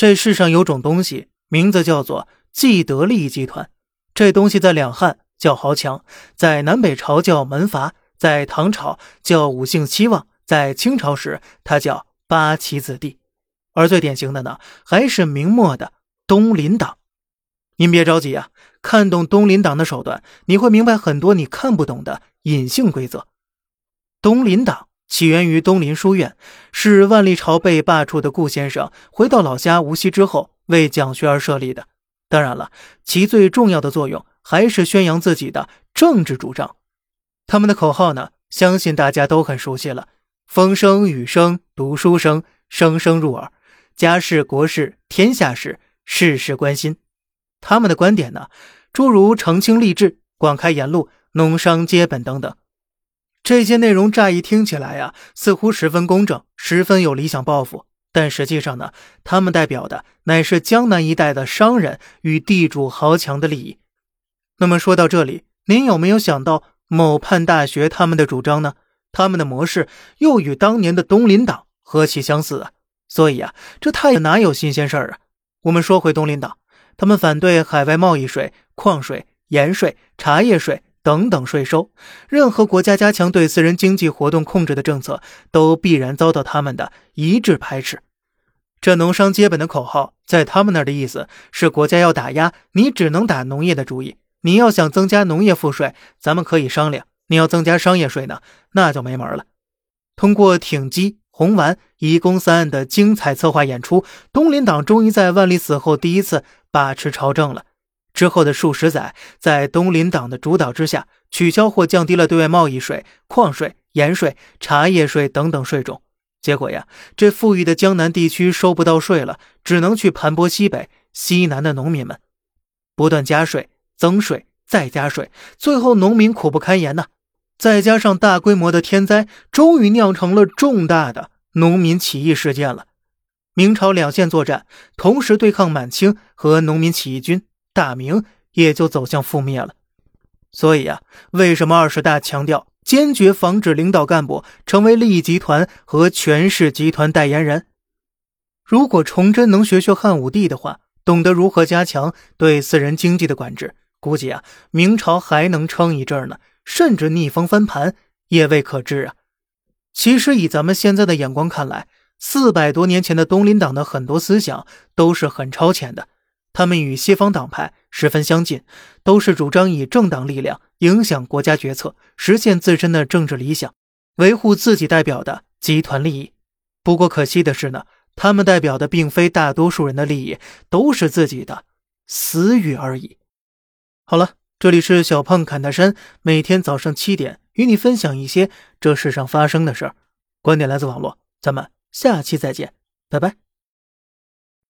这世上有种东西，名字叫做既得利益集团。这东西在两汉叫豪强，在南北朝叫门阀，在唐朝叫五姓七望，在清朝时它叫八旗子弟。而最典型的呢，还是明末的东林党。您别着急啊，看懂东林党的手段，你会明白很多你看不懂的隐性规则。东林党。起源于东林书院，是万历朝被罢黜的顾先生回到老家无锡之后为讲学而设立的。当然了，其最重要的作用还是宣扬自己的政治主张。他们的口号呢，相信大家都很熟悉了：风声、雨声、读书声，声声入耳；家事、国事、天下事，事事关心。他们的观点呢，诸如澄清吏治、广开言路、农商皆本等等。这些内容乍一听起来呀，似乎十分公正，十分有理想抱负。但实际上呢，他们代表的乃是江南一带的商人与地主豪强的利益。那么说到这里，您有没有想到某畔大学他们的主张呢？他们的模式又与当年的东林党何其相似啊！所以啊，这太哪有新鲜事儿啊？我们说回东林党，他们反对海外贸易税、矿税、盐税、茶叶税。等等税收，任何国家加强对私人经济活动控制的政策，都必然遭到他们的一致排斥。这农商接本的口号，在他们那儿的意思是，国家要打压你，只能打农业的主意。你要想增加农业赋税，咱们可以商量；你要增加商业税呢，那就没门了。通过挺击红丸、移宫三案的精彩策划演出，东林党终于在万历死后第一次把持朝政了。之后的数十载，在东林党的主导之下，取消或降低了对外贸易税、矿税、盐税、茶叶税等等税种。结果呀，这富裕的江南地区收不到税了，只能去盘剥西北、西南的农民们，不断加税、增税、再加税，最后农民苦不堪言呐。再加上大规模的天灾，终于酿成了重大的农民起义事件了。明朝两线作战，同时对抗满清和农民起义军。大明也就走向覆灭了。所以啊，为什么二十大强调坚决防止领导干部成为利益集团和权势集团代言人？如果崇祯能学学汉武帝的话，懂得如何加强对私人经济的管制，估计啊，明朝还能撑一阵呢，甚至逆风翻盘也未可知啊。其实以咱们现在的眼光看来，四百多年前的东林党的很多思想都是很超前的。他们与西方党派十分相近，都是主张以政党力量影响国家决策，实现自身的政治理想，维护自己代表的集团利益。不过可惜的是呢，他们代表的并非大多数人的利益，都是自己的私欲而已。好了，这里是小胖侃大山，每天早上七点与你分享一些这世上发生的事儿，观点来自网络，咱们下期再见，拜拜。